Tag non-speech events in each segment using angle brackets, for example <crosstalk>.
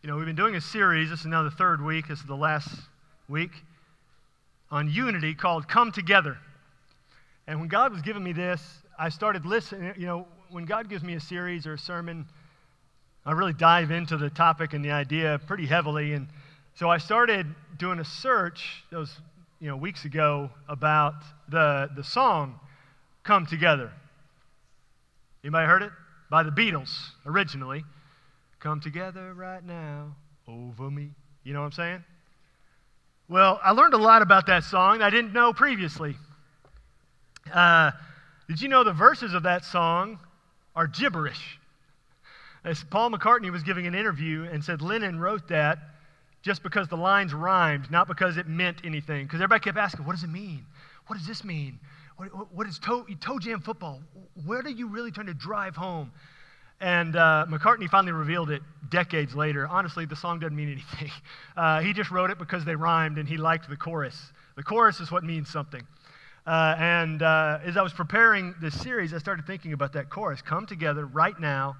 You know, we've been doing a series, this is now the third week, this is the last week, on unity called Come Together. And when God was giving me this, I started listening. You know, when God gives me a series or a sermon, I really dive into the topic and the idea pretty heavily. And so I started doing a search those you know, weeks ago about the, the song Come Together. Anybody heard it? By the Beatles originally. Come together right now over me. You know what I'm saying? Well, I learned a lot about that song I didn't know previously. Uh, did you know the verses of that song are gibberish? As Paul McCartney was giving an interview and said Lennon wrote that just because the lines rhymed, not because it meant anything. Because everybody kept asking, what does it mean? What does this mean? What, what is toe, toe jam football? Where are you really trying to drive home? And uh, McCartney finally revealed it decades later. Honestly, the song doesn't mean anything. <laughs> Uh, he just wrote it because they rhymed and he liked the chorus. The chorus is what means something. Uh, and uh, as I was preparing this series, I started thinking about that chorus come together right now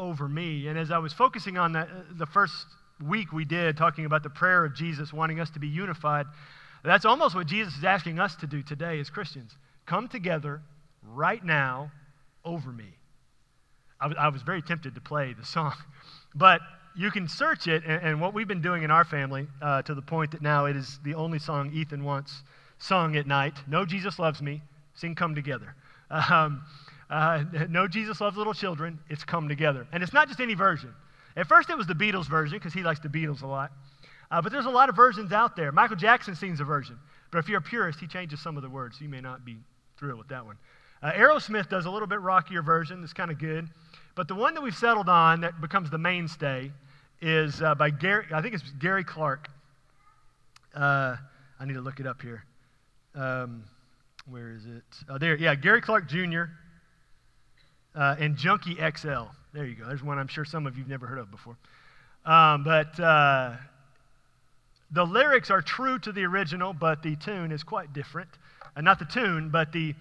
over me. And as I was focusing on that, uh, the first week we did, talking about the prayer of Jesus wanting us to be unified, that's almost what Jesus is asking us to do today as Christians. Come together right now over me. I was, I was very tempted to play the song, <laughs> but you can search it, and, and what we've been doing in our family uh, to the point that now it is the only song Ethan wants sung at night. No Jesus Loves Me, sing Come Together. Um, uh, no Jesus Loves Little Children, it's Come Together. And it's not just any version. At first it was the Beatles version, because he likes the Beatles a lot. Uh, but there's a lot of versions out there. Michael Jackson sings a version, but if you're a purist, he changes some of the words, so you may not be thrilled with that one. Uh, Aerosmith does a little bit rockier version, that's kind of good. But the one that we've settled on that becomes the mainstay is uh, by Gary, I think it's Gary Clark. Uh, I need to look it up here. Um, where is it? Oh, there, yeah, Gary Clark Jr. Uh, and Junkie XL. There you go. There's one I'm sure some of you've never heard of before. Um, but uh, the lyrics are true to the original, but the tune is quite different. Uh, not the tune, but the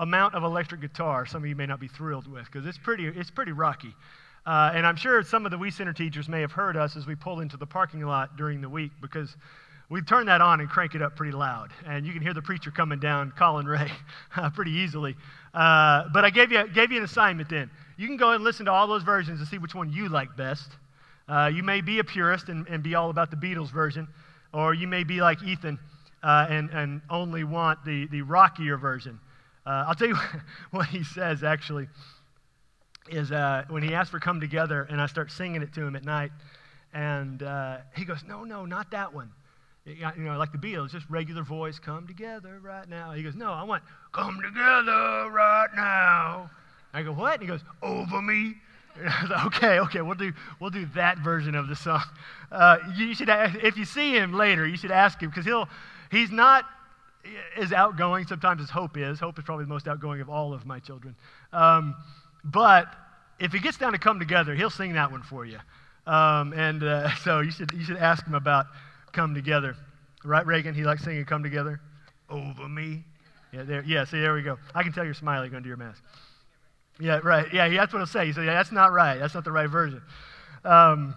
amount of electric guitar some of you may not be thrilled with because it's pretty, it's pretty rocky. Uh, and I'm sure some of the We Center teachers may have heard us as we pull into the parking lot during the week because we turn that on and crank it up pretty loud. And you can hear the preacher coming down, Colin Ray, <laughs> pretty easily. Uh, but I gave you, gave you an assignment then. You can go and listen to all those versions and see which one you like best. Uh, you may be a purist and, and be all about the Beatles version, or you may be like Ethan uh, and, and only want the, the rockier version. Uh, I'll tell you <laughs> what he says actually is uh, when he asks for Come Together, and I start singing it to him at night, and uh, he goes, No, no, not that one. You know, like the Beatles, just regular voice, come together right now. He goes, No, I want, come together right now. I go, What? And he goes, Over me. <laughs> Like, okay, okay, we'll do, we'll do that version of the song. Uh, you should, if you see him later, you should ask him because he'll, he's not as outgoing sometimes as Hope is. Hope is probably the most outgoing of all of my children. Um, but if he gets down to come together, he'll sing that one for you. Um, and uh, <laughs> so you should, you should ask him about come together. Right, Reagan? He likes singing come together. Over me. Yeah, there, yeah, see, there we go. I can tell you're smiling under your mask. Yeah, right. Yeah, that's what he'll say. He said, yeah, that's not right. That's not the right version. Um,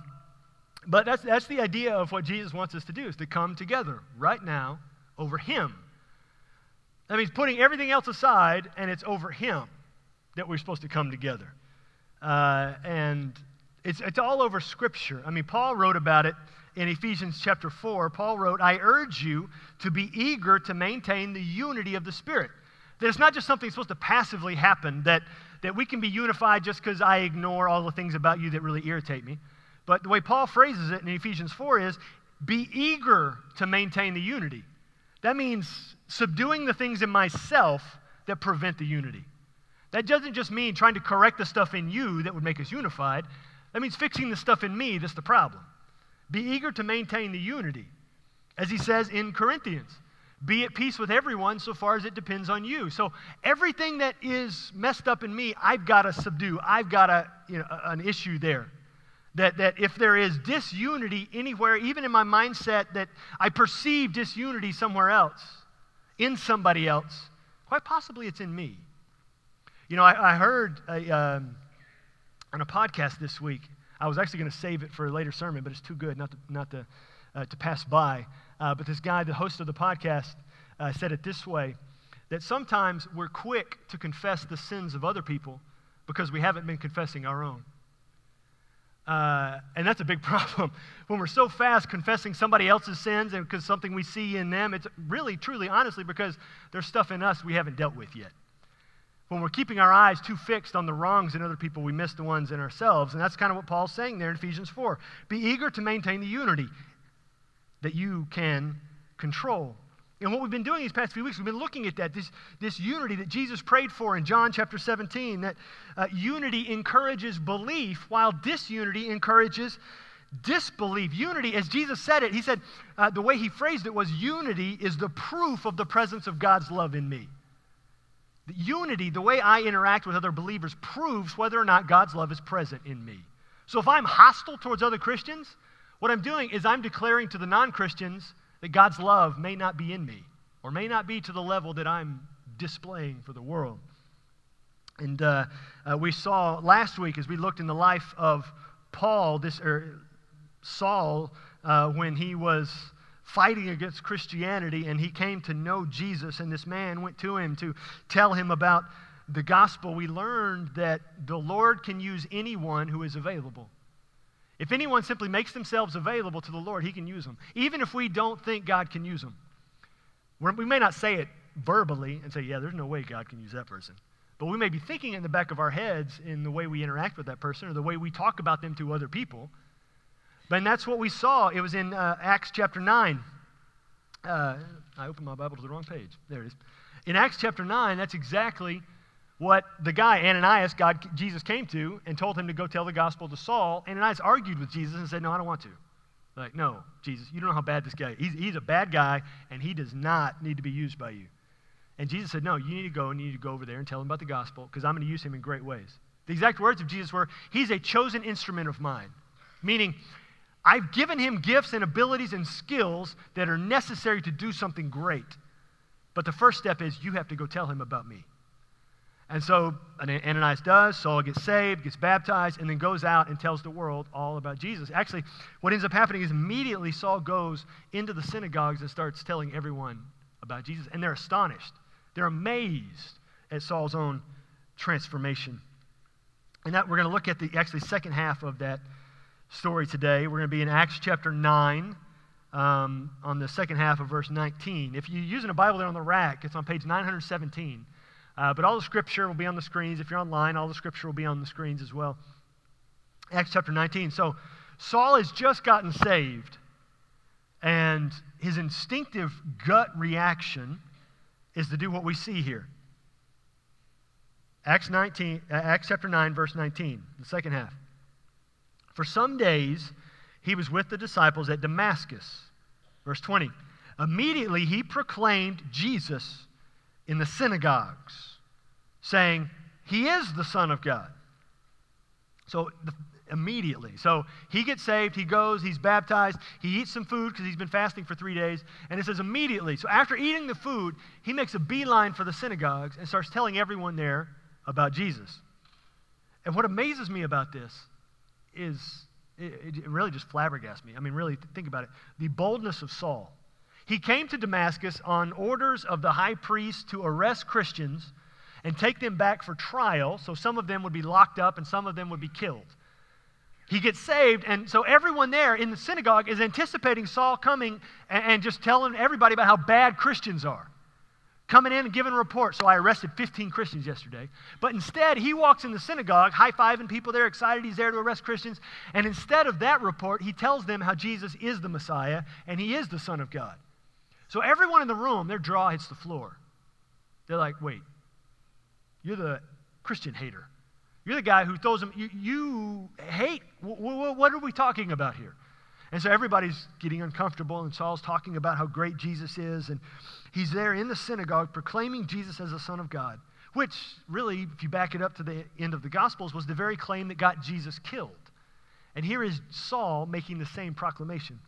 but that's, that's the idea of what Jesus wants us to do, is to come together right now over him. That means putting everything else aside, and it's over him that we're supposed to come together. Uh, and it's, it's all over Scripture. I mean, Paul wrote about it in Ephesians chapter 4. Paul wrote, I urge you to be eager to maintain the unity of the Spirit. That it's not just something that's supposed to passively happen, that, that we can be unified just because I ignore all the things about you that really irritate me. But the way Paul phrases it in Ephesians 4 is be eager to maintain the unity. That means subduing the things in myself that prevent the unity. That doesn't just mean trying to correct the stuff in you that would make us unified. That means fixing the stuff in me that's the problem. Be eager to maintain the unity. As he says in Corinthians, be at peace with everyone so far as it depends on you. So everything that is messed up in me, I've got to subdue. I've got a, you know, an issue there. That, that if there is disunity anywhere, even in my mindset, that I perceive disunity somewhere else, in somebody else, quite possibly it's in me. You know, I, I heard a, um, on a podcast this week, I was actually going to save it for a later sermon, but it's too good not to, not to, uh, to pass by. Uh, but this guy, the host of the podcast, uh, said it this way that sometimes we're quick to confess the sins of other people because we haven't been confessing our own. Uh, and that's a big <laughs> problem. when we're so fast confessing somebody else's sins and because something we see in them, it's really, truly, honestly, because there's stuff in us we haven't dealt with yet. When we're keeping our eyes too fixed on the wrongs in other people, we miss the ones in ourselves. And that's kind of what Paul's saying there in Ephesians 4. Be eager to maintain the unity that you can control. And what we've been doing these past few weeks, we've been looking at that, this, this unity that Jesus prayed for in John chapter 17, that uh, unity encourages belief while disunity encourages disbelief. Unity, as Jesus said it, he said, uh, the way he phrased it was unity is the proof of the presence of God's love in me. The unity, the way I interact with other believers, proves whether or not God's love is present in me. So if I'm hostile towards other Christians, what I'm doing is I'm declaring to the non Christians that God's love may not be in me or may not be to the level that I'm displaying for the world. And uh, uh, we saw last week as we looked in the life of Paul, this or Saul, uh, when he was fighting against Christianity and he came to know Jesus, and this man went to him to tell him about the gospel. We learned that the Lord can use anyone who is available. If anyone simply makes themselves available to the Lord, He can use them, even if we don't think God can use them. We're, we may not say it verbally and say, yeah, there's no way God can use that person. But we may be thinking in the back of our heads in the way we interact with that person or the way we talk about them to other people. But that's what we saw. It was in uh, Acts chapter 9. Uh, I opened my Bible to the wrong page. There it is. In Acts chapter 9, that's exactly what the guy, Ananias, God, Jesus came to and told him to go tell the gospel to Saul. Ananias argued with Jesus and said, No, I don't want to. Like, no, Jesus, you don't know how bad this guy is. He's, he's a bad guy, and he does not need to be used by you. And Jesus said, No, you need to go and you need to go over there and tell him about the gospel because I'm going to use him in great ways. The exact words of Jesus were, He's a chosen instrument of mine. Meaning, I've given him gifts and abilities and skills that are necessary to do something great. But the first step is you have to go tell him about me. And so Ananias does. Saul gets saved, gets baptized, and then goes out and tells the world all about Jesus. Actually, what ends up happening is immediately Saul goes into the synagogues and starts telling everyone about Jesus. And they're astonished. They're amazed at Saul's own transformation. And that we're going to look at the actually second half of that story today. We're going to be in Acts chapter 9. Um, on the second half of verse 19. If you're using a Bible there on the rack, it's on page 917. Uh, but all the scripture will be on the screens. If you're online, all the scripture will be on the screens as well. Acts chapter 19. So Saul has just gotten saved, and his instinctive gut reaction is to do what we see here. Acts 19, uh, Acts chapter 9, verse 19, the second half. For some days he was with the disciples at Damascus. Verse 20. Immediately he proclaimed Jesus in the synagogues, saying, He is the Son of God. So the, immediately. So he gets saved, he goes, he's baptized, he eats some food because he's been fasting for three days, and it says immediately. So after eating the food, he makes a beeline for the synagogues and starts telling everyone there about Jesus. And what amazes me about this is it, it really just flabbergasts me. I mean, really, think about it. The boldness of Saul. He came to Damascus on orders of the high priest to arrest Christians and take them back for trial. So some of them would be locked up and some of them would be killed. He gets saved, and so everyone there in the synagogue is anticipating Saul coming and, and just telling everybody about how bad Christians are. Coming in and giving a report. So I arrested 15 Christians yesterday. But instead, he walks in the synagogue, high fiving people there, excited he's there to arrest Christians. And instead of that report, he tells them how Jesus is the Messiah and he is the Son of God. So everyone in the room, their jaw hits the floor. They're like, wait, you're the Christian hater. You're the guy who throws them, you, you hate. W- w- what are we talking about here? And so everybody's getting uncomfortable, and Saul's talking about how great Jesus is. And he's there in the synagogue proclaiming Jesus as the Son of God, which really, if you back it up to the end of the Gospels, was the very claim that got Jesus killed. And here is Saul making the same proclamation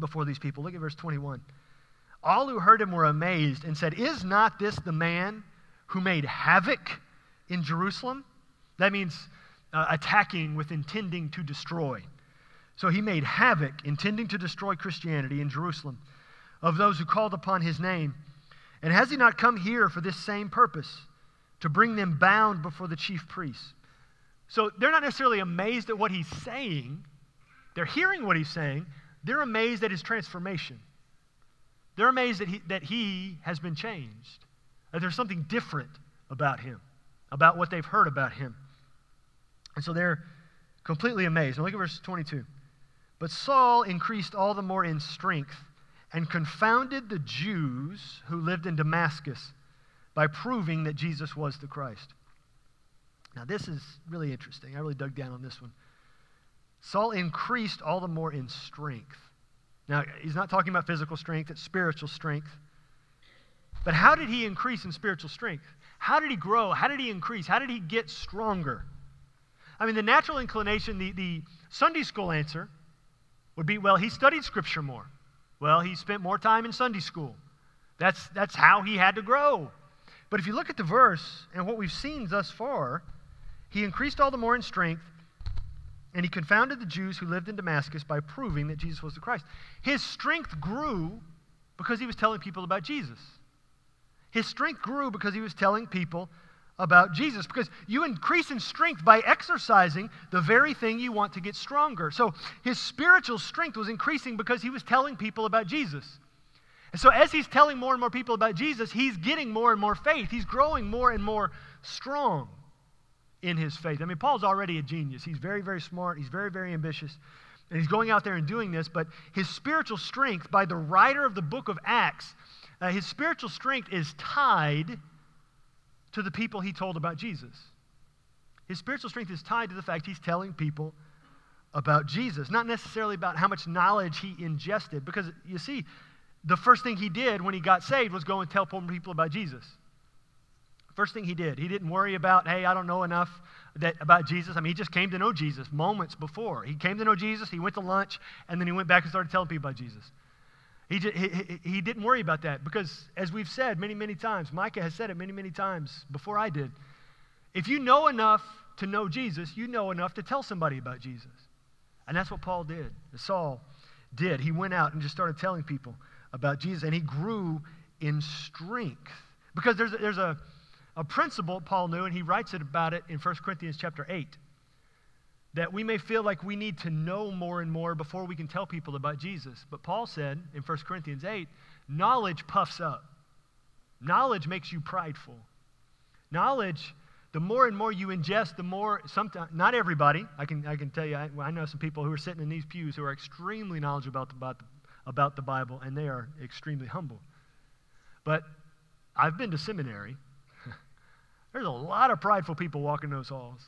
before these people. Look at verse 21. All who heard him were amazed and said, Is not this the man who made havoc in Jerusalem? That means uh, attacking with intending to destroy. So he made havoc, intending to destroy Christianity in Jerusalem, of those who called upon his name. And has he not come here for this same purpose, to bring them bound before the chief priests? So they're not necessarily amazed at what he's saying, they're hearing what he's saying, they're amazed at his transformation. They're amazed that he, that he has been changed, that there's something different about him, about what they've heard about him. And so they're completely amazed. Now look at verse 22. But Saul increased all the more in strength and confounded the Jews who lived in Damascus by proving that Jesus was the Christ. Now, this is really interesting. I really dug down on this one. Saul increased all the more in strength. Now, he's not talking about physical strength, it's spiritual strength. But how did he increase in spiritual strength? How did he grow? How did he increase? How did he get stronger? I mean, the natural inclination, the, the Sunday school answer would be well, he studied Scripture more. Well, he spent more time in Sunday school. That's, that's how he had to grow. But if you look at the verse and what we've seen thus far, he increased all the more in strength, and he confounded the Jews who lived in Damascus by proving that Jesus was the Christ. His strength grew because he was telling people about Jesus. His strength grew because he was telling people about Jesus because you increase in strength by exercising the very thing you want to get stronger. So his spiritual strength was increasing because he was telling people about Jesus. And so as he's telling more and more people about Jesus, he's getting more and more faith. He's growing more and more strong in his faith. I mean, Paul's already a genius. He's very, very smart. He's very, very ambitious. And he's going out there and doing this, but his spiritual strength, by the writer of the book of Acts, uh, his spiritual strength is tied to the people he told about Jesus. His spiritual strength is tied to the fact he's telling people about Jesus, not necessarily about how much knowledge he ingested. Because you see, the first thing he did when he got saved was go and tell people about Jesus. First thing he did, he didn't worry about, hey, I don't know enough that, about Jesus. I mean, he just came to know Jesus moments before. He came to know Jesus, he went to lunch, and then he went back and started telling people about Jesus. He, just, he, he didn't worry about that because, as we've said many, many times, Micah has said it many, many times before I did. If you know enough to know Jesus, you know enough to tell somebody about Jesus. And that's what Paul did, Saul did. He went out and just started telling people about Jesus, and he grew in strength. Because there's a, there's a, a principle Paul knew, and he writes it about it in 1 Corinthians chapter 8 that we may feel like we need to know more and more before we can tell people about Jesus. But Paul said in 1 Corinthians 8, knowledge puffs up. Knowledge makes you prideful. Knowledge, the more and more you ingest, the more, sometimes, not everybody, I can, I can tell you, I, I know some people who are sitting in these pews who are extremely knowledgeable about the, about, the, about the Bible, and they are extremely humble. But I've been to seminary. There's a lot of prideful people walking those halls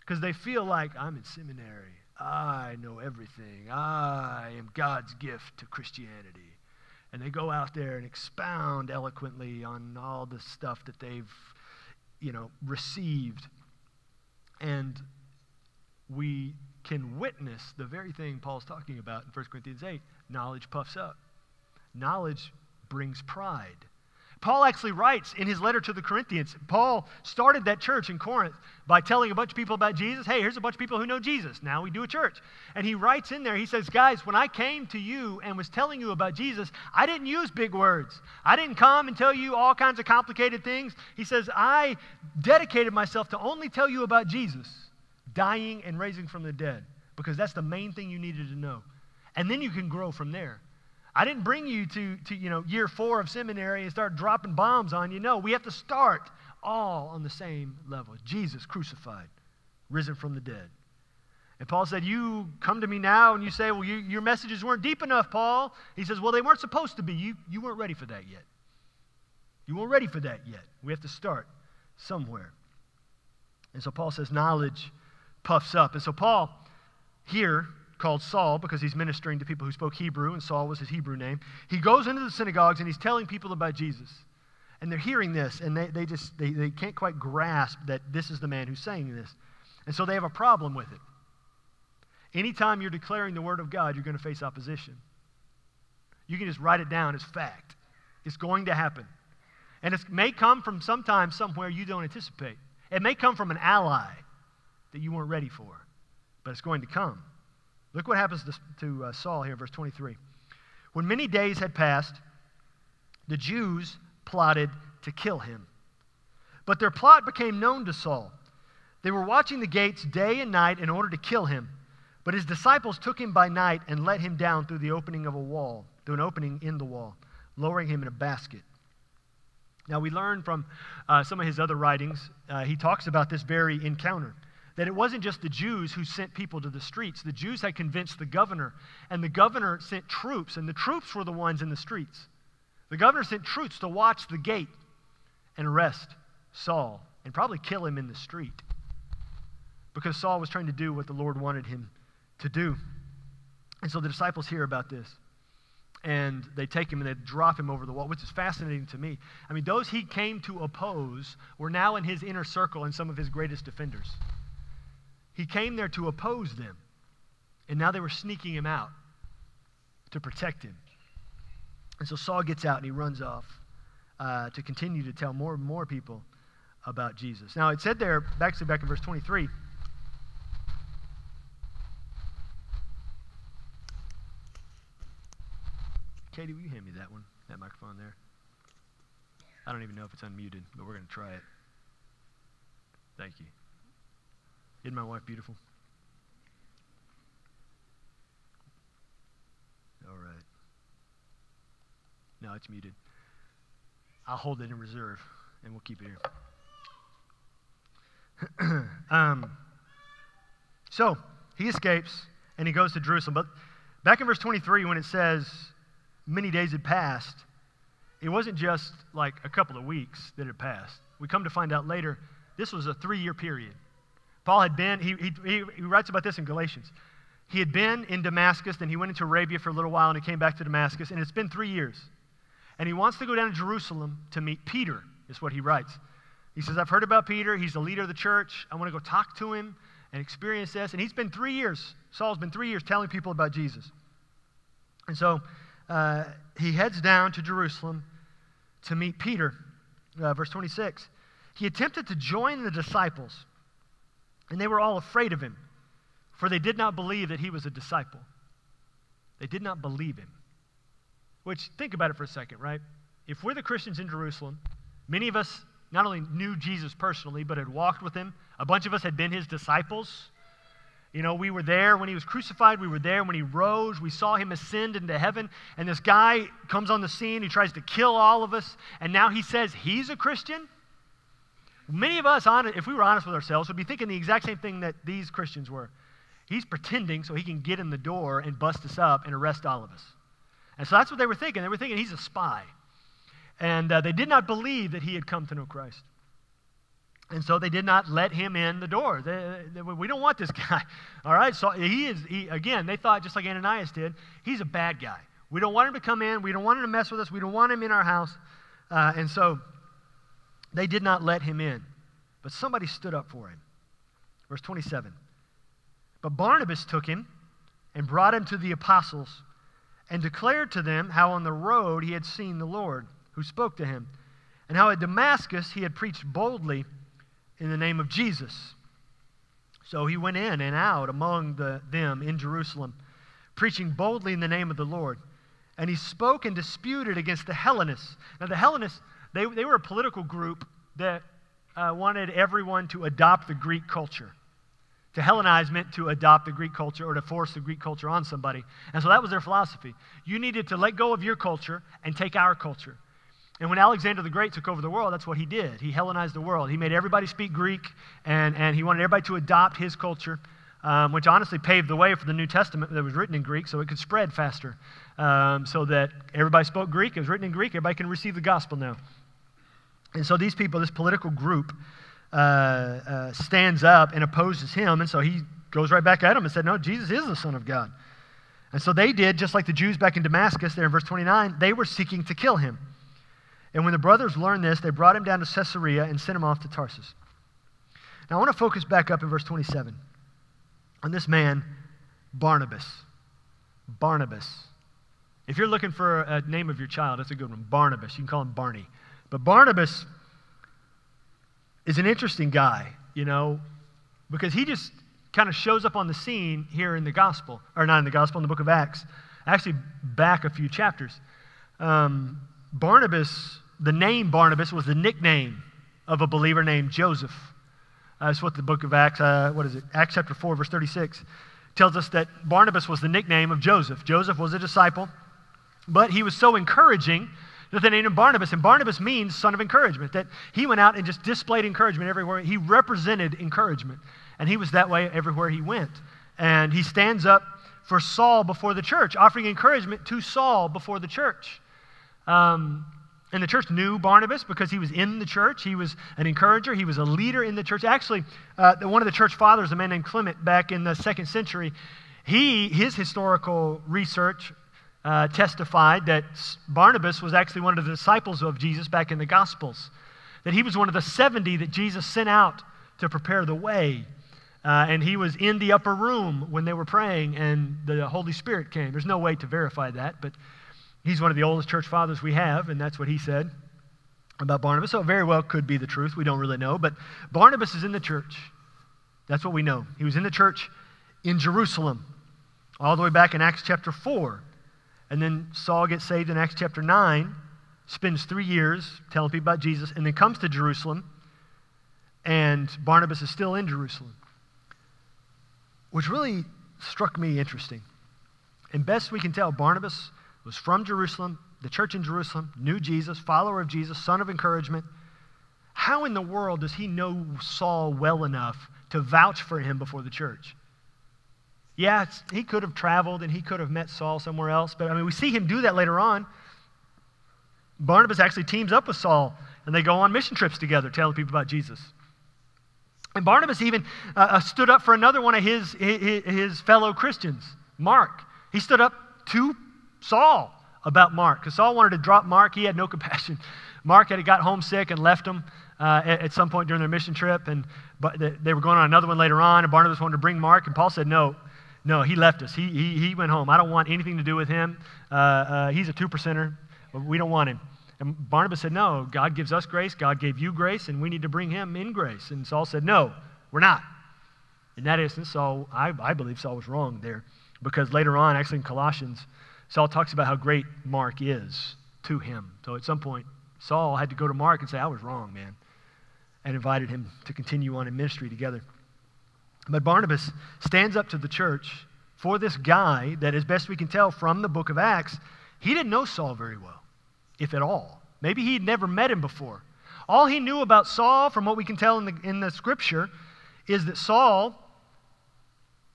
because they feel like I'm in seminary. I know everything. I am God's gift to Christianity. And they go out there and expound eloquently on all the stuff that they've, you know, received. And we can witness the very thing Paul's talking about in 1 Corinthians 8 knowledge puffs up, knowledge brings pride. Paul actually writes in his letter to the Corinthians, Paul started that church in Corinth by telling a bunch of people about Jesus. Hey, here's a bunch of people who know Jesus. Now we do a church. And he writes in there, he says, Guys, when I came to you and was telling you about Jesus, I didn't use big words. I didn't come and tell you all kinds of complicated things. He says, I dedicated myself to only tell you about Jesus dying and raising from the dead because that's the main thing you needed to know. And then you can grow from there. I didn't bring you to, to you know, year four of seminary and start dropping bombs on you. No, we have to start all on the same level. Jesus crucified, risen from the dead. And Paul said, You come to me now and you say, Well, you, your messages weren't deep enough, Paul. He says, Well, they weren't supposed to be. You, you weren't ready for that yet. You weren't ready for that yet. We have to start somewhere. And so Paul says, Knowledge puffs up. And so Paul here called Saul because he's ministering to people who spoke Hebrew, and Saul was his Hebrew name. He goes into the synagogues and he's telling people about Jesus. And they're hearing this, and they, they just they, they can't quite grasp that this is the man who's saying this. And so they have a problem with it. Anytime you're declaring the word of God, you're going to face opposition. You can just write it down as fact. It's going to happen. And it may come from sometime somewhere you don't anticipate. It may come from an ally that you weren't ready for, but it's going to come. Look what happens to, to uh, Saul here, verse 23. When many days had passed, the Jews plotted to kill him. But their plot became known to Saul. They were watching the gates day and night in order to kill him. But his disciples took him by night and let him down through the opening of a wall, through an opening in the wall, lowering him in a basket. Now, we learn from uh, some of his other writings, uh, he talks about this very encounter. That it wasn't just the Jews who sent people to the streets. The Jews had convinced the governor, and the governor sent troops, and the troops were the ones in the streets. The governor sent troops to watch the gate and arrest Saul and probably kill him in the street because Saul was trying to do what the Lord wanted him to do. And so the disciples hear about this. And they take him and they drop him over the wall, which is fascinating to me. I mean, those he came to oppose were now in his inner circle and some of his greatest defenders. He came there to oppose them, and now they were sneaking him out to protect him. And so Saul gets out and he runs off uh, to continue to tell more and more people about Jesus. Now, it said there, back actually back in verse 23, Katie, will you hand me that one, that microphone there? I don't even know if it's unmuted, but we're going to try it. Thank you. Isn't my wife beautiful? All right. No, it's muted. I'll hold it in reserve, and we'll keep it here. <clears throat> um, so he escapes and he goes to Jerusalem. But back in verse 23, when it says many days had passed, it wasn't just like a couple of weeks that had passed. We come to find out later, this was a three year period. Paul had been, he, he, he writes about this in Galatians. He had been in Damascus, then he went into Arabia for a little while, and he came back to Damascus, and it's been three years. And he wants to go down to Jerusalem to meet Peter, is what he writes. He says, I've heard about Peter. He's the leader of the church. I want to go talk to him and experience this. And he's been three years, Saul's been three years telling people about Jesus. And so uh, he heads down to Jerusalem to meet Peter. Uh, verse 26. He attempted to join the disciples, and they were all afraid of him, for they did not believe that he was a disciple. They did not believe him. Which, think about it for a second, right? If we're the Christians in Jerusalem, many of us not only knew Jesus personally, but had walked with him. A bunch of us had been his disciples. You know, we were there when he was crucified. We were there when he rose. We saw him ascend into heaven. And this guy comes on the scene. He tries to kill all of us. And now he says he's a Christian. Many of us, if we were honest with ourselves, would be thinking the exact same thing that these Christians were. He's pretending so he can get in the door and bust us up and arrest all of us. And so that's what they were thinking. They were thinking he's a spy. And uh, they did not believe that he had come to know Christ. And so they did not let him in the door. They, they, we don't want this <laughs> guy. All right? So he is, he, again, they thought, just like Ananias did, he's a bad guy. We don't want him to come in. We don't want him to mess with us. We don't want him in our house. Uh, and so they did not let him in. But somebody stood up for him. Verse 27. But Barnabas took him and brought him to the apostles and declared to them how on the road he had seen the Lord who spoke to him, and how at Damascus he had preached boldly in the name of Jesus. So he went in and out among the, them in Jerusalem, preaching boldly in the name of the Lord. And he spoke and disputed against the Hellenists. Now, the Hellenists, they, they were a political group that uh, wanted everyone to adopt the Greek culture. To Hellenize meant to adopt the Greek culture or to force the Greek culture on somebody. And so that was their philosophy. You needed to let go of your culture and take our culture. And when Alexander the Great took over the world, that's what he did. He Hellenized the world. He made everybody speak Greek, and, and he wanted everybody to adopt his culture, um, which honestly paved the way for the New Testament that was written in Greek so it could spread faster. Um, so that everybody spoke Greek. It was written in Greek. Everybody can receive the gospel now. And so these people, this political group, uh, uh, stands up and opposes him. And so he goes right back at him and said, No, Jesus is the Son of God. And so they did, just like the Jews back in Damascus, there in verse 29, they were seeking to kill him. And when the brothers learned this, they brought him down to Caesarea and sent him off to Tarsus. Now I want to focus back up in verse 27 on this man, Barnabas. Barnabas. If you're looking for a name of your child, that's a good one. Barnabas. You can call him Barney. But Barnabas is an interesting guy. You know, because he just kind of shows up on the scene here in the gospel, or not in the gospel, in the book of Acts. Actually, back a few chapters. Um, Barnabas, the name Barnabas was the nickname of a believer named Joseph. Uh, that's what the book of Acts, uh, what is it? Acts chapter 4, verse 36, tells us that Barnabas was the nickname of Joseph. Joseph was a disciple, but he was so encouraging that they named him Barnabas. And Barnabas means son of encouragement, that he went out and just displayed encouragement everywhere. He represented encouragement. And he was that way everywhere he went. And he stands up for Saul before the church, offering encouragement to Saul before the church. Um, and the church knew Barnabas because he was in the church. He was an encourager. He was a leader in the church. Actually, uh, one of the church fathers, a man named Clement, back in the second century, he, his historical research uh, testified that Barnabas was actually one of the disciples of Jesus back in the Gospels, that he was one of the 70 that Jesus sent out to prepare the way. Uh, and he was in the upper room when they were praying, and the Holy Spirit came. There's no way to verify that, but He's one of the oldest church fathers we have, and that's what he said about Barnabas. So it very well could be the truth. We don't really know. But Barnabas is in the church. That's what we know. He was in the church in Jerusalem, all the way back in Acts chapter 4. And then Saul gets saved in Acts chapter 9, spends three years telling people about Jesus, and then comes to Jerusalem, and Barnabas is still in Jerusalem, which really struck me interesting. And best we can tell, Barnabas was from Jerusalem, the church in Jerusalem, knew Jesus, follower of Jesus, son of encouragement. How in the world does he know Saul well enough to vouch for him before the church? Yeah, he could have traveled and he could have met Saul somewhere else, but I mean, we see him do that later on. Barnabas actually teams up with Saul and they go on mission trips together telling people about Jesus. And Barnabas even uh, uh stood up for another one of his, his, his fellow Christians, Mark. He stood up to Saul about Mark because Saul wanted to drop Mark. He had no compassion. <laughs> Mark had got homesick and left him uh, at, at, some point during their mission trip, and but they were going on another one later on. And Barnabas wanted to bring Mark, and Paul said, "No, no, he left us. He he, he went home. I don't want anything to do with him. Uh, uh, he's a two percenter. We don't want him." And Barnabas said, "No, God gives us grace. God gave you grace, and we need to bring him in grace." And Saul said, "No, we're not." In that instance, Saul, I, I believe Saul was wrong there, because later on, actually in Colossians. Saul talks about how great Mark is to him. So at some point, Saul had to go to Mark and say, I was wrong, man, and invited him to continue on in ministry together. But Barnabas stands up to the church for this guy that, as best we can tell from the book of Acts, he didn't know Saul very well, if at all. Maybe he'd never met him before. All he knew about Saul, from what we can tell in the, in the scripture, is that Saul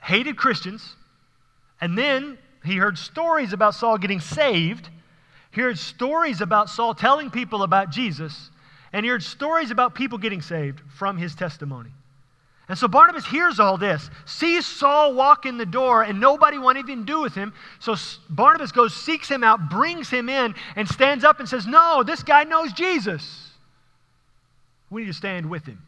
hated Christians, and then he heard stories about Saul getting saved. He heard stories about Saul telling people about Jesus. And he heard stories about people getting saved from his testimony. And so Barnabas hears all this, sees Saul walk in the door, and nobody want anything to do with him. So Barnabas goes, seeks him out, brings him in, and stands up and says, No, this guy knows Jesus. We need to stand with him.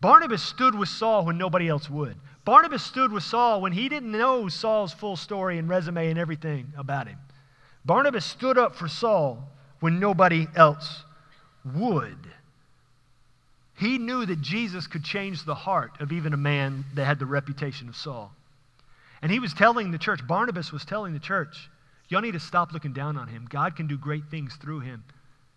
Barnabas stood with Saul when nobody else would. Barnabas stood with Saul when he didn't know Saul's full story and resume and everything about him. Barnabas stood up for Saul when nobody else would. He knew that Jesus could change the heart of even a man that had the reputation of Saul. And he was telling the church, Barnabas was telling the church, y'all need to stop looking down on him. God can do great things through him.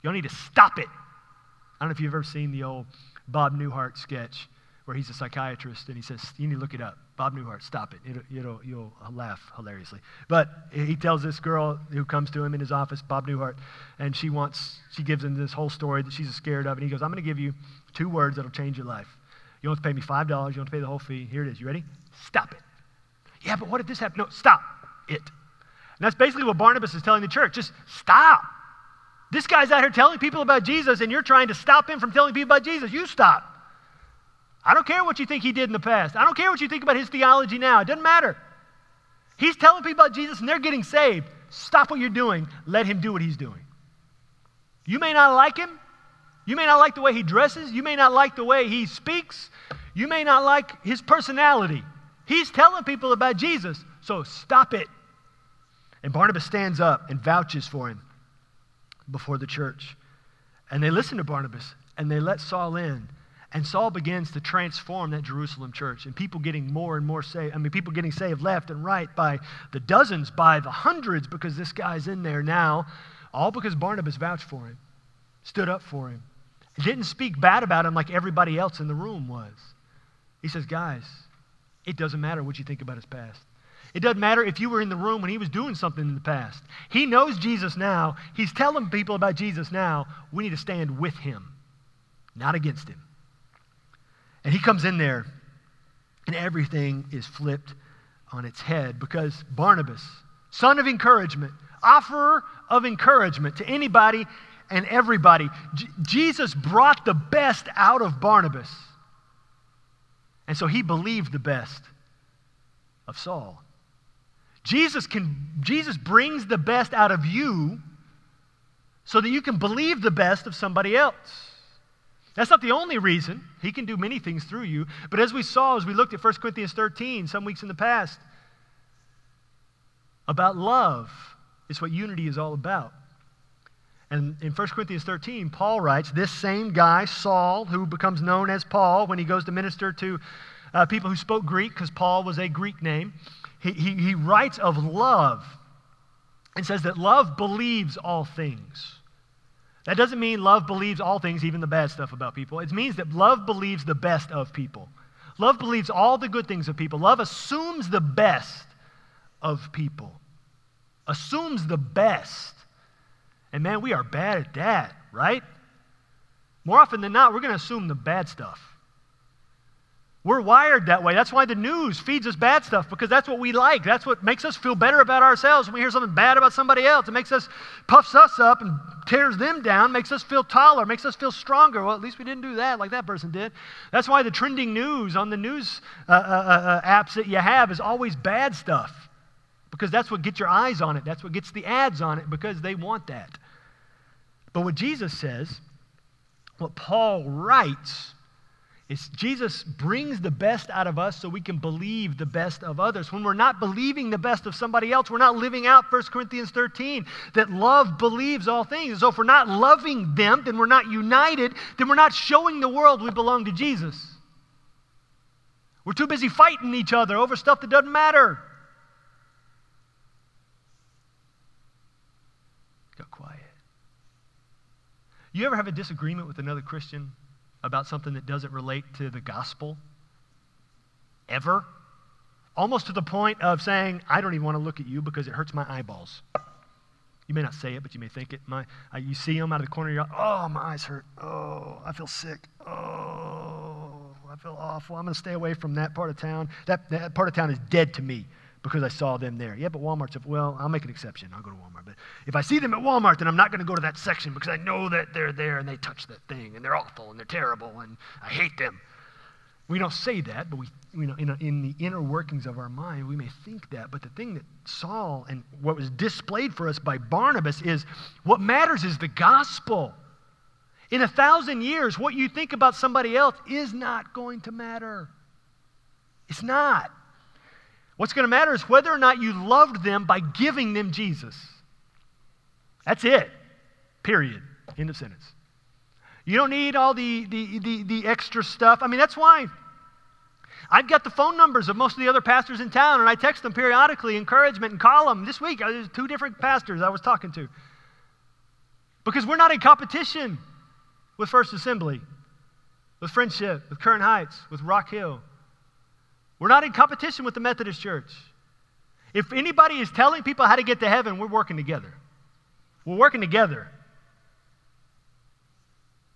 Y'all need to stop it. I don't know if you've ever seen the old Bob Newhart sketch where he's a psychiatrist and he says, You need to look it up. Bob Newhart, stop it. It'll, it'll, you'll laugh hilariously. But he tells this girl who comes to him in his office, Bob Newhart, and she wants, she gives him this whole story that she's scared of. And he goes, I'm going to give you two words that'll change your life. You don't have to pay me $5. You don't have to pay the whole fee. Here it is. You ready? Stop it. Yeah, but what if this happened? No, stop it. And that's basically what Barnabas is telling the church. Just stop. This guy's out here telling people about Jesus, and you're trying to stop him from telling people about Jesus. You stop. I don't care what you think he did in the past. I don't care what you think about his theology now. It doesn't matter. He's telling people about Jesus and they're getting saved. Stop what you're doing. Let him do what he's doing. You may not like him. You may not like the way he dresses. You may not like the way he speaks. You may not like his personality. He's telling people about Jesus. So stop it. And Barnabas stands up and vouches for him before the church. And they listen to Barnabas and they let Saul in And Saul begins to transform that Jerusalem church and people getting more and more saved. I mean, people getting saved left and right by the dozens, by the hundreds, because this guy's in there now, all because Barnabas vouched for him, stood up for him, didn't speak bad about him like everybody else in the room was. He says, Guys, it doesn't matter what you think about his past. It doesn't matter if you were in the room when he was doing something in the past. He knows Jesus now. He's telling people about Jesus now. We need to stand with him, not against him. And he comes in there, and everything is flipped on its head because Barnabas, son of encouragement, offerer of encouragement to anybody and everybody, J- Jesus brought the best out of Barnabas. And so he believed the best of Saul. Jesus, can, Jesus brings the best out of you so that you can believe the best of somebody else. That's not the only reason. He can do many things through you. But as we saw, as we looked at 1 Corinthians 13 some weeks in the past, about love is what unity is all about. And in 1 Corinthians 13, Paul writes, this same guy, Saul, who becomes known as Paul when he goes to minister to uh, people who spoke Greek, because Paul was a Greek name, he, he, he writes of love and says that love believes all things. That doesn't mean love believes all things, even the bad stuff about people. It means that love believes the best of people. Love believes all the good things of people. Love assumes the best of people, assumes the best. And man, we are bad at that, right? More often than not, we're going to assume the bad stuff. We're wired that way. That's why the news feeds us bad stuff because that's what we like. That's what makes us feel better about ourselves when we hear something bad about somebody else. It makes us, puffs us up and tears them down, makes us feel taller, makes us feel stronger. Well, at least we didn't do that like that person did. That's why the trending news on the news uh, uh, uh, uh apps that you have is always bad stuff because that's what gets your eyes on it. That's what gets the ads on it because they want that. But what Jesus says, what Paul writes, it's Jesus brings the best out of us so we can believe the best of others. When we're not believing the best of somebody else, we're not living out 1 Corinthians 13 that love believes all things. So if we're not loving them, then we're not united, then we're not showing the world we belong to Jesus. We're too busy fighting each other over stuff that doesn't matter. Got quiet. You ever have a disagreement with another Christian about something that doesn't relate to the gospel ever. Almost to the point of saying, I don't even want to look at you because it hurts my eyeballs. You may not say it, but you may think it. My, uh, you see them out of the corner of your eye. Oh, my eyes hurt. Oh, I feel sick. Oh, I feel awful. I'm going to stay away from that part of town. That, that part of town is dead to me because I saw them there. Yeah, but Walmart's, a, well, I'll make an exception. I'll go to Walmart. But if I see them at Walmart, then I'm not going to go to that section because I know that they're there and they touch that thing and they're awful and they're terrible and I hate them. We don't say that, but we, you know, in, a, in the inner workings of our mind, we may think that. But the thing that Saul and what was displayed for us by Barnabas is what matters is the gospel. In a thousand years, what you think about somebody else is not going to matter. It's not. What's going to matter is whether or not you loved them by giving them Jesus. That's it. Period. End of sentence. You don't need all the, the, the, the, extra stuff. I mean, that's why I've got the phone numbers of most of the other pastors in town, and I text them periodically, encouragement, and call them. This week, uh, there's two different pastors I was talking to. Because we're not in competition with First Assembly, with Friendship, with Current Heights, with Rock Hill. We're not in competition with the Methodist Church. If anybody is telling people how to get to heaven, we're working together. We're working together.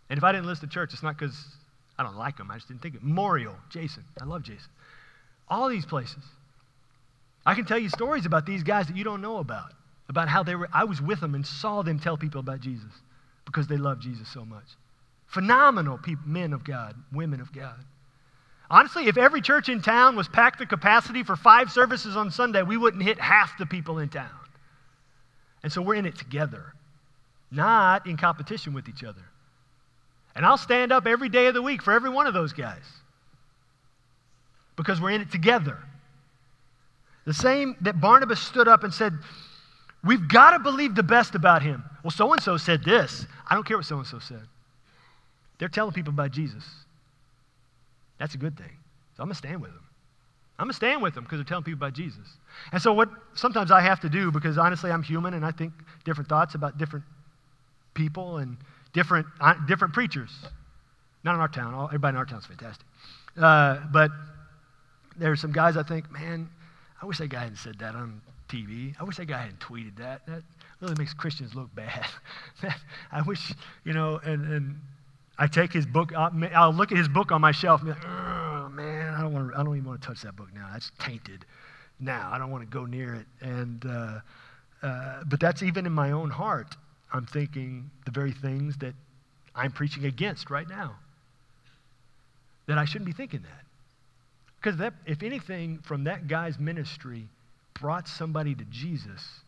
And if I didn't list the church, it's not because I don't like them. I just didn't think of it. Memorial, Jason. I love Jason. All these places. I can tell you stories about these guys that you don't know about, about how they were. I was with them and saw them tell people about Jesus because they love Jesus so much. Phenomenal people, men of God, women of God. Honestly, if every church in town was packed to capacity for five services on Sunday, we wouldn't hit half the people in town. And so we're in it together, not in competition with each other. And I'll stand up every day of the week for every one of those guys because we're in it together. The same that Barnabas stood up and said, We've got to believe the best about him. Well, so and so said this. I don't care what so and so said. They're telling people about Jesus. That's a good thing. So I'm going to stand with them. I'm going to stand with them because they're telling people about Jesus. And so, what sometimes I have to do, because honestly, I'm human and I think different thoughts about different people and different, uh, different preachers. Not in our town. Everybody in our town is fantastic. Uh, but there's some guys I think, man, I wish that guy hadn't said that on TV. I wish that guy hadn't tweeted that. That really makes Christians look bad. <laughs> I wish, you know, and, and I take his book, I'll look at his book on my shelf and be like, oh, man, I don't, want to, I don't even want to touch that book now. That's tainted now. I don't want to go near it. And, uh, uh, but that's even in my own heart. I'm thinking the very things that I'm preaching against right now. That I shouldn't be thinking that. Because that, if anything from that guy's ministry brought somebody to Jesus,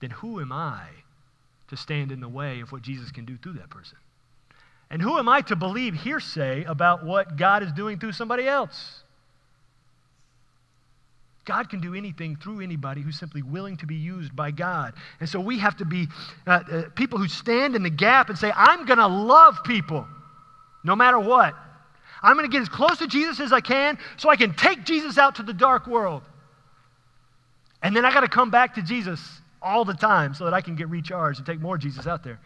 then who am I to stand in the way of what Jesus can do through that person? And who am I to believe hearsay about what God is doing through somebody else? God can do anything through anybody who's simply willing to be used by God. And so we have to be uh, uh, people who stand in the gap and say, I'm going to love people no matter what. I'm going to get as close to Jesus as I can so I can take Jesus out to the dark world. And then I got to come back to Jesus all the time so that I can get recharged and take more Jesus out there.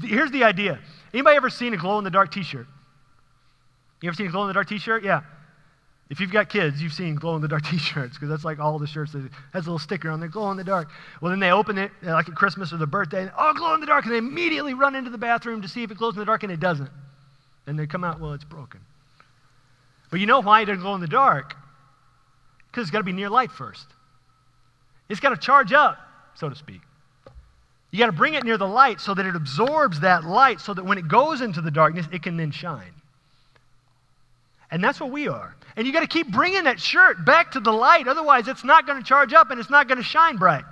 Here's the idea. Anybody ever seen a glow in the dark t-shirt? You ever seen a glow in the dark t-shirt? Yeah. If you've got kids, you've seen glow in the dark <laughs> t-shirts because that's like all the shirts that has a little sticker on there, glow in the dark. Well, then they open it uh, like at Christmas or the birthday, and oh, glow in the dark, and they immediately run into the bathroom to see if it glows in the dark, and it doesn't. And they come out, well, it's broken. But you know why it doesn't glow in the dark? Because it's got to be near light first. It's got to charge up, so to speak. You got to bring it near the light so that it absorbs that light so that when it goes into the darkness, it can then shine. And that's what we are. And you got to keep bringing that shirt back to the light. Otherwise, it's not going to charge up and it's not going to shine bright.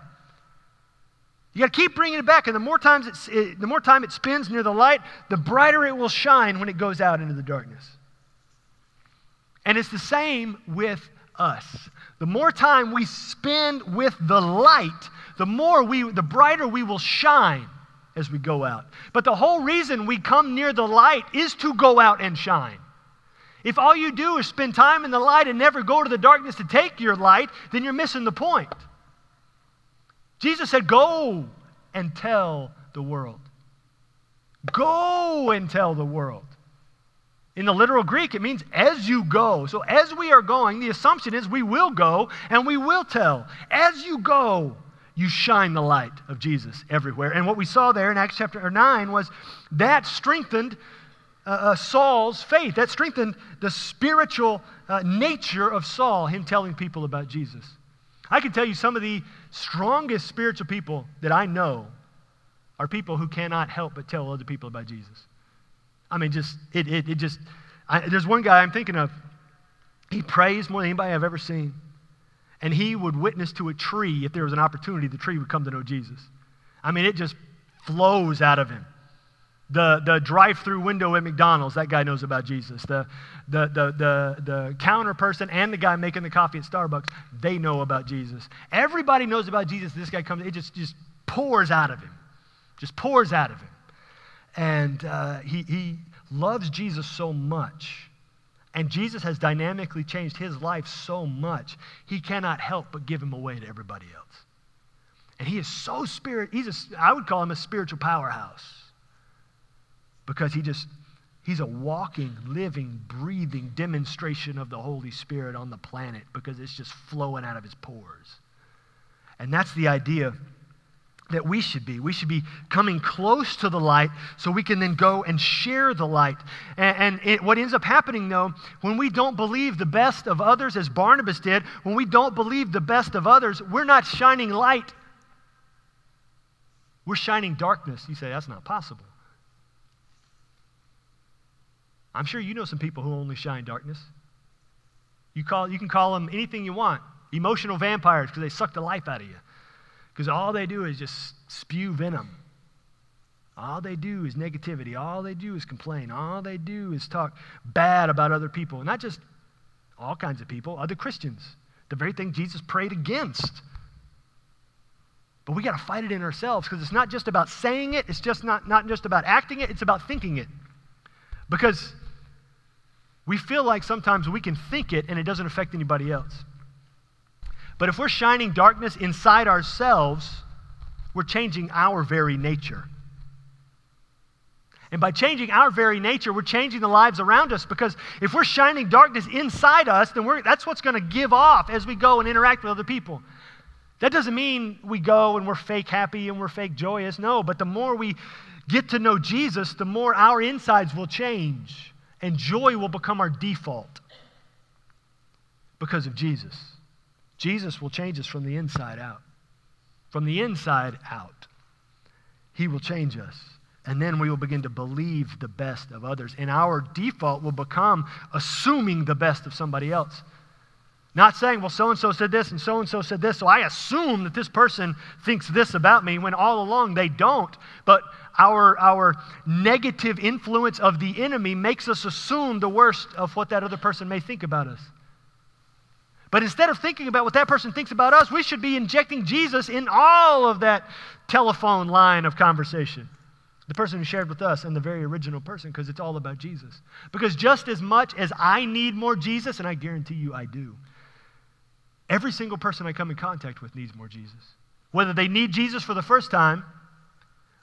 You got to keep bringing it back. And the more, times it, the more time it spends near the light, the brighter it will shine when it goes out into the darkness. And it's the same with us. The more time we spend with the light, the more we, the brighter we will shine as we go out. But the whole reason we come near the light is to go out and shine. If all you do is spend time in the light and never go to the darkness to take your light, then you're missing the point. Jesus said, Go and tell the world. Go and tell the world. In the literal Greek, it means as you go. So, as we are going, the assumption is we will go and we will tell. As you go, you shine the light of Jesus everywhere. And what we saw there in Acts chapter 9 was that strengthened uh, uh, Saul's faith. That strengthened the spiritual uh, nature of Saul, him telling people about Jesus. I can tell you some of the strongest spiritual people that I know are people who cannot help but tell other people about Jesus. I mean, just, it, it, it just, I, there's one guy I'm thinking of. He prays more than anybody I've ever seen and he would witness to a tree if there was an opportunity, the tree would come to know Jesus. I mean, it just flows out of him. The, the drive through window at McDonald's, that guy knows about Jesus. The, the, the, the, the counter person and the guy making the coffee at Starbucks, they know about Jesus. Everybody knows about Jesus. This guy comes, it just, just pours out of him. Just pours out of him. And uh, he, he loves Jesus so much and Jesus has dynamically changed his life so much, he cannot help but give him away to everybody else. And he is so spirit, he's a, I would call him a spiritual powerhouse. Because he just, he's a walking, living, breathing demonstration of the Holy Spirit on the planet because it's just flowing out of his pores. And that's the idea that we should be. We should be coming close to the light so we can then go and share the light. And, and it, what ends up happening, though, when we don't believe the best of others, as Barnabas did, when we don't believe the best of others, we're not shining light. We're shining darkness. You say, that's not possible. I'm sure you know some people who only shine darkness. You, call, you can call them anything you want emotional vampires because they suck the life out of you. Because all they do is just spew venom. All they do is negativity. All they do is complain. All they do is talk bad about other people. Not just all kinds of people, other Christians. The very thing Jesus prayed against. But we got to fight it in ourselves because it's not just about saying it, it's just not, not just about acting it, it's about thinking it. Because We feel like sometimes we can think it and it doesn't affect anybody else. But if we're shining darkness inside ourselves, we're changing our very nature. And by changing our very nature, we're changing the lives around us because if we're shining darkness inside us, then that's what's going to give off as we go and interact with other people. That doesn't mean we go and we're fake happy and we're fake joyous. No, but the more we get to know Jesus, the more our insides will change and joy will become our default because of Jesus. Jesus will change us from the inside out. From the inside out, He will change us. And then we will begin to believe the best of others. And our default will become assuming the best of somebody else. Not saying, well, so and so said this and so and so said this, so I assume that this person thinks this about me when all along they don't. But our, our negative influence of the enemy makes us assume the worst of what that other person may think about us. But instead of thinking about what that person thinks about us, we should be injecting Jesus in all of that telephone line of conversation. The person who shared with us and the very original person, because it's all about Jesus. Because just as much as I need more Jesus, and I guarantee you I do, every single person I come in contact with needs more Jesus. Whether they need Jesus for the first time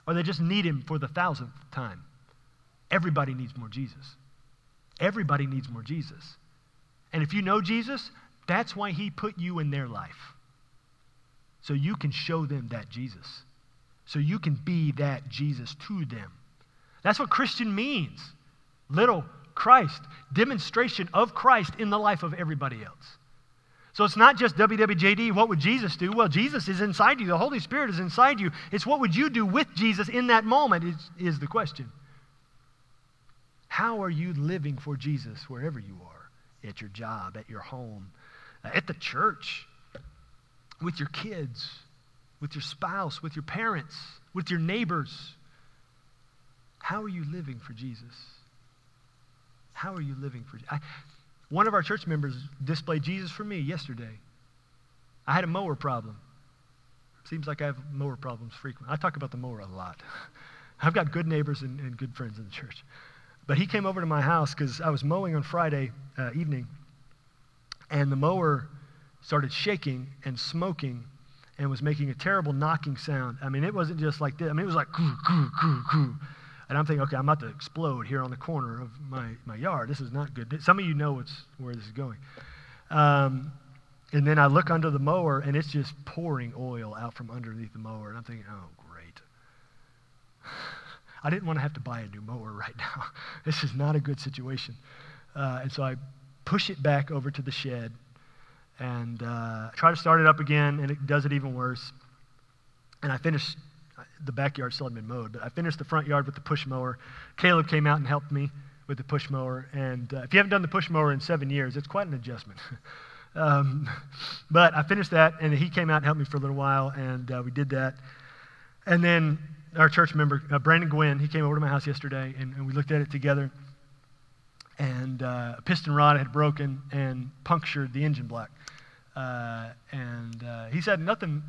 or they just need him for the thousandth time. Everybody needs more Jesus. Everybody needs more Jesus. And if you know Jesus, that's why he put you in their life. So you can show them that Jesus. So you can be that Jesus to them. That's what Christian means. Little Christ, demonstration of Christ in the life of everybody else. So it's not just WWJD, what would Jesus do? Well, Jesus is inside you. The Holy Spirit is inside you. It's what would you do with Jesus in that moment is, is the question. How are you living for Jesus wherever you are? At your job, at your home, at the church, with your kids, with your spouse, with your parents, with your neighbors. How are you living for Jesus? How are you living for I, One of our church members displayed Jesus for me yesterday. I had a mower problem. Seems like I have mower problems frequently. I talk about the mower a lot. <laughs> I've got good neighbors and, and, good friends in the church. But he came over to my house because I was mowing on Friday uh, evening, and the mower started shaking and smoking and was making a terrible knocking sound. I mean, it wasn't just like this. I mean, it was like, goo, goo, goo, goo. And I'm thinking, okay, I'm about to explode here on the corner of my, my yard. This is not good. Some of you know what's, where this is going. Um, and then I look under the mower, and it's just pouring oil out from underneath the mower. And I'm thinking, oh, great. <sighs> I didn't want to have to buy a new mower <laughs> right now. this is not a good situation. Uh, and so I push it back over to the shed and uh, try to start it up again, and it does it even worse. And I finished, the backyard still hadn't been mowed, but I finished the front yard with the push mower. Caleb came out and helped me with the push mower. And uh, if you haven't done the push mower in seven years, it's quite an adjustment. <laughs> um, but I finished that, and he came out and helped me for a little while, and uh, we did that. And then our church member, uh, Brandon Gwynn, he came over to my house yesterday, and, and we looked at it together and uh, a piston rod had broken and punctured the engine block. Uh, and uh, he said, nothing,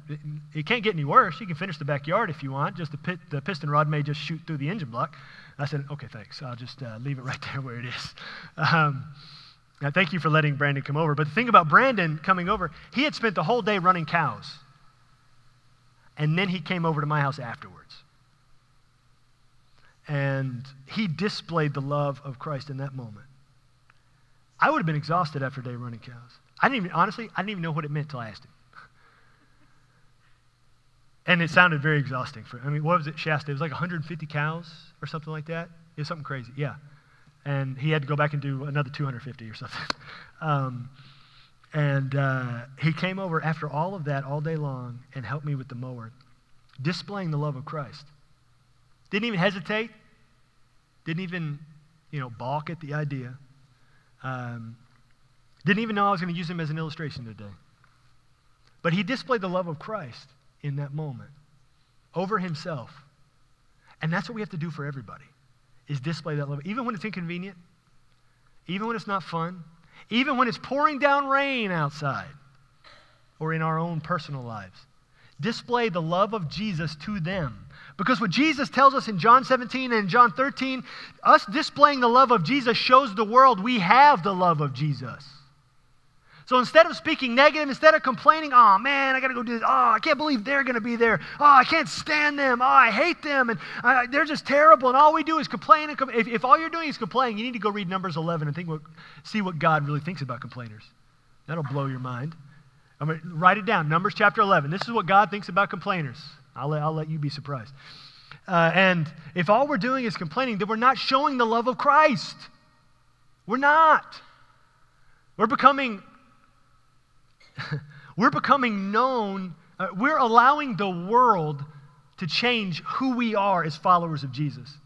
it can't get any worse. You can finish the backyard if you want. Just the, pit, the piston rod may just shoot through the engine block. I said, okay, thanks. I'll just uh, leave it right <laughs> there where it is. Um, now, thank you for letting Brandon come over. But the thing about Brandon coming over, he had spent the whole day running cows. And then he came over to my house afterwards. And he displayed the love of Christ in that moment. I would have been exhausted after a day running cows. I didn't even, honestly, I didn't even know what it meant until I asked him. <laughs> and it sounded very exhausting. For, I mean, what was it, Shasta? It was like 150 cows or something like that. It was something crazy, yeah. And he had to go back and do another 250 or something. <laughs> Um, and uh, he came over after all of that all day long and helped me with the mower, displaying the love of Christ. Didn't even hesitate. Didn't even, you know, balk at the idea. Um, didn't even know I was going to use him as an illustration today. But he displayed the love of Christ in that moment over himself. And that's what we have to do for everybody is display that love even when it's inconvenient, even when it's not fun, even when it's pouring down rain outside or in our own personal lives. display the love of Jesus to them. Because what Jesus tells us in John 17 and John 13, us displaying the love of Jesus shows the world we have the love of Jesus. So instead of speaking negative, instead of complaining, oh man, I got to go do this. Oh, I can't believe they're going to be there. Oh, I can't stand them. Oh, I hate them. And uh, they're just terrible. And all we do is complain. And com- if, if all you're doing is complaining, you need to go read Numbers 11 and think what, see what God really thinks about complainers. That'll blow your mind. I'm going to write it down. Numbers chapter 11. This is what God thinks about complainers. I'll let, I'll let you be surprised. Uh, and if all we're doing is complaining, then we're not showing the love of Christ. We're not. We're becoming <laughs> we're becoming known, uh, we're allowing the world to change who we are as followers of Jesus.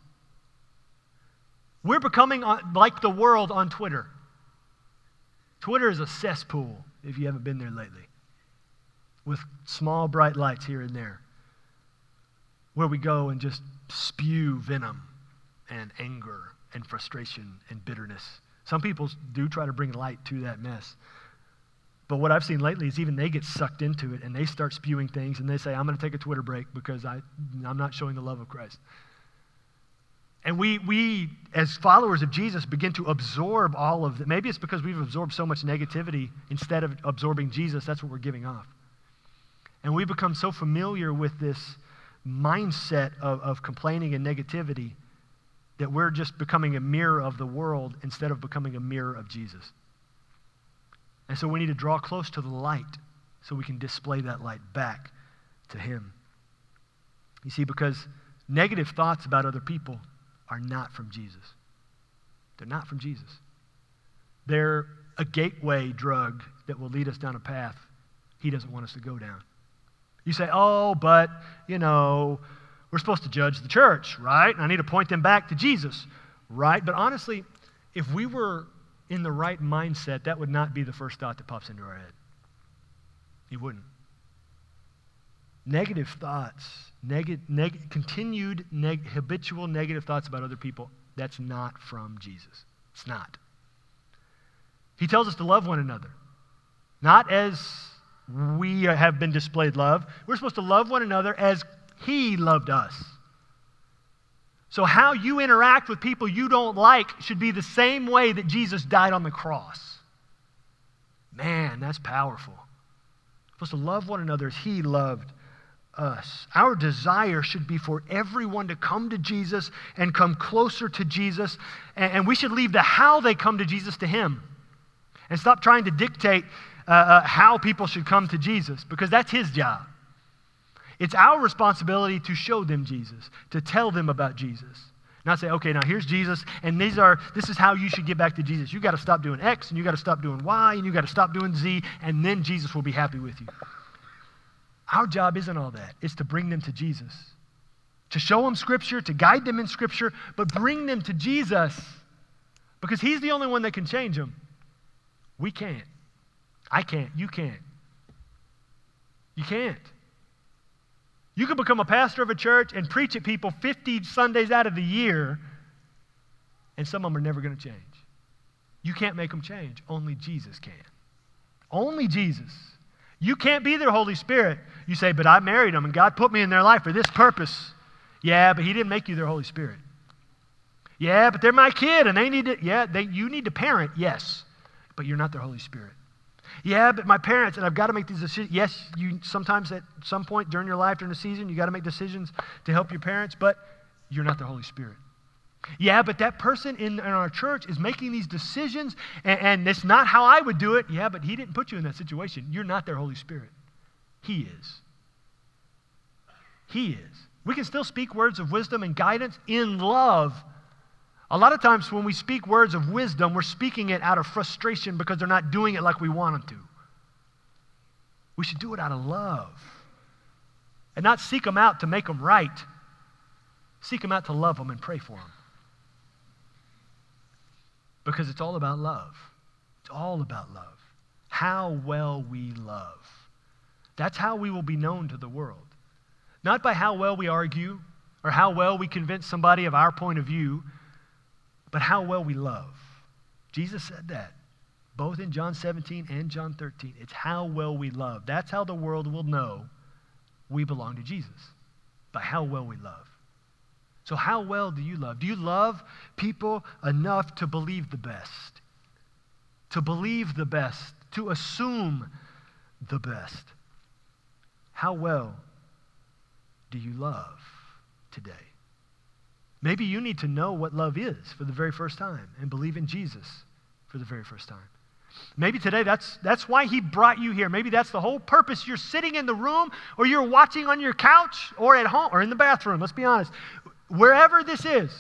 We're becoming on, like the world on Twitter. Twitter is a cesspool, if you haven't been there lately, with small bright lights here and there, where we go and just spew venom and anger and frustration and bitterness. Some people do try to bring light to that mess. But what I've seen lately is even they get sucked into it and they start spewing things and they say, I'm going to take a Twitter break because I, I'm not showing the love of Christ. And we, we, as followers of Jesus, begin to absorb all of that. Maybe it's because we've absorbed so much negativity instead of absorbing Jesus, that's what we're giving off. And we become so familiar with this mindset of, of complaining and negativity that we're just becoming a mirror of the world instead of becoming a mirror of Jesus. And so we need to draw close to the light so we can display that light back to Him. You see, because negative thoughts about other people are not from Jesus. They're not from Jesus. They're a gateway drug that will lead us down a path He doesn't want us to go down. You say, oh, but, you know, we're supposed to judge the church, right? And I need to point them back to Jesus, right? But honestly, if we were in the right mindset, that would not be the first thought that pops into our head. It wouldn't. Negative thoughts, neg- neg- continued neg- habitual negative thoughts about other people, that's not from Jesus. It's not. He tells us to love one another, not as we have been displayed love. We're supposed to love one another as He loved us. So, how you interact with people you don't like should be the same way that Jesus died on the cross. Man, that's powerful. We're supposed to love one another as He loved us. Our desire should be for everyone to come to Jesus and come closer to Jesus. And, we should leave the how they come to Jesus to Him and stop trying to dictate uh, uh, how people should come to Jesus because that's His job. It's our responsibility to show them Jesus, to tell them about Jesus. Not say, okay, now here's Jesus, and these are this is how you should get back to Jesus. You got to stop doing X, and you got to stop doing Y, and you got to stop doing Z, and then Jesus will be happy with you. Our job isn't all that. It's to bring them to Jesus. To show them Scripture, to guide them in Scripture, but bring them to Jesus. Because He's the only one that can change them. We can't. I can't. You can't. You can't. You can become a pastor of a church and preach at people 50 Sundays out of the year, and some of them are never going to change. You can't make them change. Only Jesus can. Only Jesus. You can't be their Holy Spirit. You say, but I married them and God put me in their life for this purpose. Yeah, but He didn't make you their Holy Spirit. Yeah, but they're my kid and they need to, yeah, they, you need to parent, yes, but you're not their Holy Spirit. Yeah, but my parents, and I've got to make these decisions. Yes, you sometimes at some point during your life, during the season, you got to make decisions to help your parents, but you're not the Holy Spirit. Yeah, but that person in, in our church is making these decisions, and, and it's not how I would do it. Yeah, but he didn't put you in that situation. You're not their Holy Spirit. He is. He is. We can still speak words of wisdom and guidance in love a lot of times when we speak words of wisdom, we're speaking it out of frustration because they're not doing it like we want them to. We should do it out of love and not seek them out to make them right. Seek them out to love them and pray for them. Because it's all about love. It's all about love. How well we love. That's how we will be known to the world. Not by how well we argue or how well we convince somebody of our point of view, but how well we love. Jesus said that both in John 17 and John 13. It's how well we love. That's how the world will know we belong to Jesus by how well we love. So, how well do you love? Do you love people enough to believe the best? To believe the best, to assume the best. How well do you love today? Maybe you need to know what love is for the very first time and believe in Jesus for the very first time. Maybe today that's, that's why he brought you here. Maybe that's the whole purpose. You're sitting in the room or you're watching on your couch or at home or in the bathroom. Let's be honest. Wherever this is,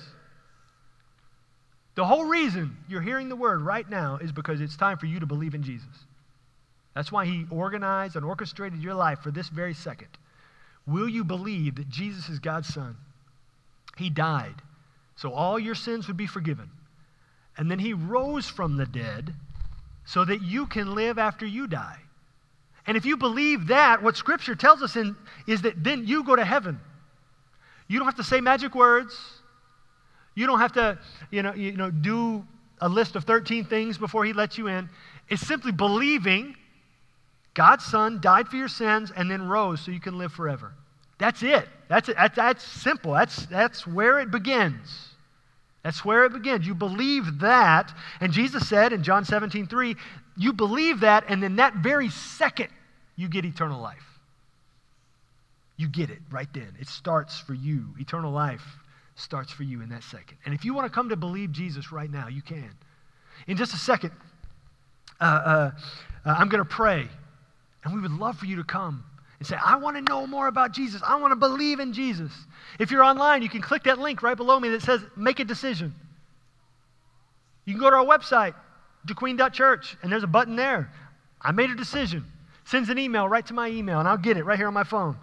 the whole reason you're hearing the word right now is because it's time for you to believe in Jesus. That's why he organized and orchestrated your life for this very second. Will you believe that Jesus is God's Son? He died so all your sins would be forgiven. And then he rose from the dead so that you can live after you die. And if you believe that, what Scripture tells us in, is that then you go to heaven. You don't have to say magic words. You don't have to, you know, you know, do a list of 13 things before he lets you in. It's simply believing God's Son died for your sins and then rose so you can live forever. That's it. That's, it. that's, that's simple. That's, that's where it begins. That's where it begins. You believe that. And Jesus said in John 17, 3, you believe that, and then that very second, you get eternal life. You get it right then. It starts for you. Eternal life starts for you in that second. And if you want to come to believe Jesus right now, you can. In just a second, uh, uh, uh, I'm going to pray, and we would love for you to come and say, I want to know more about Jesus. I want to believe in Jesus. If you're online, you can click that link right below me that says, Make a decision. You can go to our website, dequeen.church, and there's a button there. I made a decision. Sends an email right to my email, and I'll get it right here on my phone.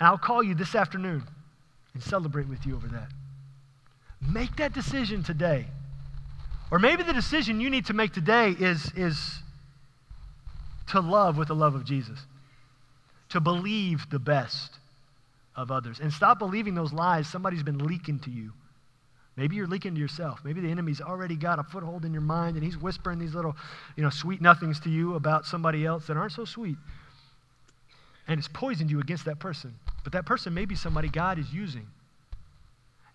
And I'll call you this afternoon and celebrate with you over that. Make that decision today. Or maybe the decision you need to make today is, is to love with the love of Jesus to believe the best of others. And stop believing those lies somebody's been leaking to you. Maybe you're leaking to yourself. Maybe the enemy's already got a foothold in your mind and he's whispering these little, you know, sweet nothings to you about somebody else that aren't so sweet. And it's poisoned you against that person. But that person may be somebody God is using.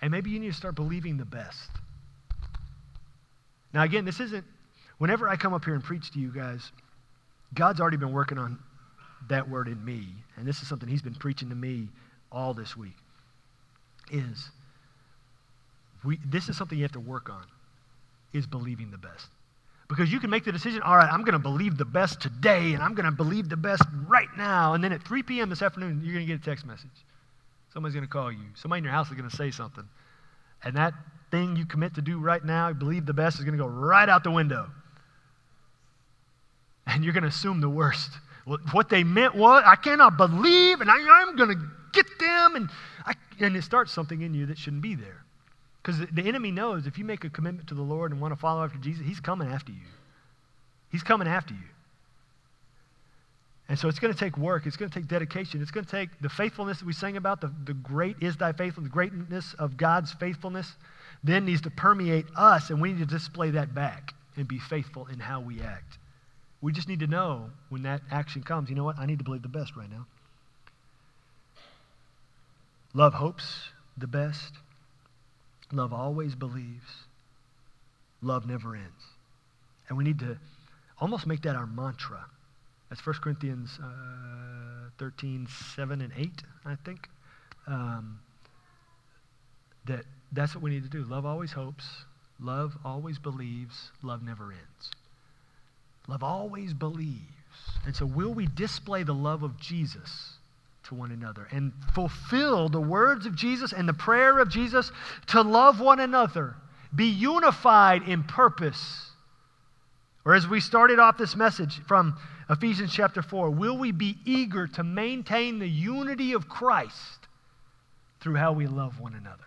And maybe you need to start believing the best. Now, again, this isn't, whenever I come up here and preach to you guys, God's already been working on that word in me, and this is something he's been preaching to me all this week, is we, this is something you have to work on, is believing the best. Because you can make the decision, all right, I'm going to believe the best today, and I'm going to believe the best right now. And then at 3 p.m. this afternoon, you're going to get a text message. Somebody's going to call you. Somebody in your house is going to say something. And that thing you commit to do right now, believe the best, is going to go right out the window. And you're going to assume the worst. What they meant was, I cannot believe, and I, am going to get them. And, I, and it starts something in you that shouldn't be there. Because the, enemy knows if you make a commitment to the Lord and want to follow after Jesus, he's coming after you. He's coming after you. And so it's going to take work. It's going to take dedication. It's going to take the faithfulness that we sang about, the, the great is thy faithfulness, the greatness of God's faithfulness, then needs to permeate us, and we need to display that back and be faithful in how we act. We just need to know when that action comes, you know what? I need to believe the best right now. Love hopes the best. Love always believes. Love never ends. And we need to almost make that our mantra. That's 1 Corinthians uh, 13, 7 and 8, I think. Um, that that's what we need to do. Love always hopes. Love always believes. Love never ends. Love always believes. And so, will we display the love of Jesus to one another and fulfill the words of Jesus and the prayer of Jesus to love one another, be unified in purpose? Or, as we started off this message from Ephesians chapter 4, will we be eager to maintain the unity of Christ through how we love one another?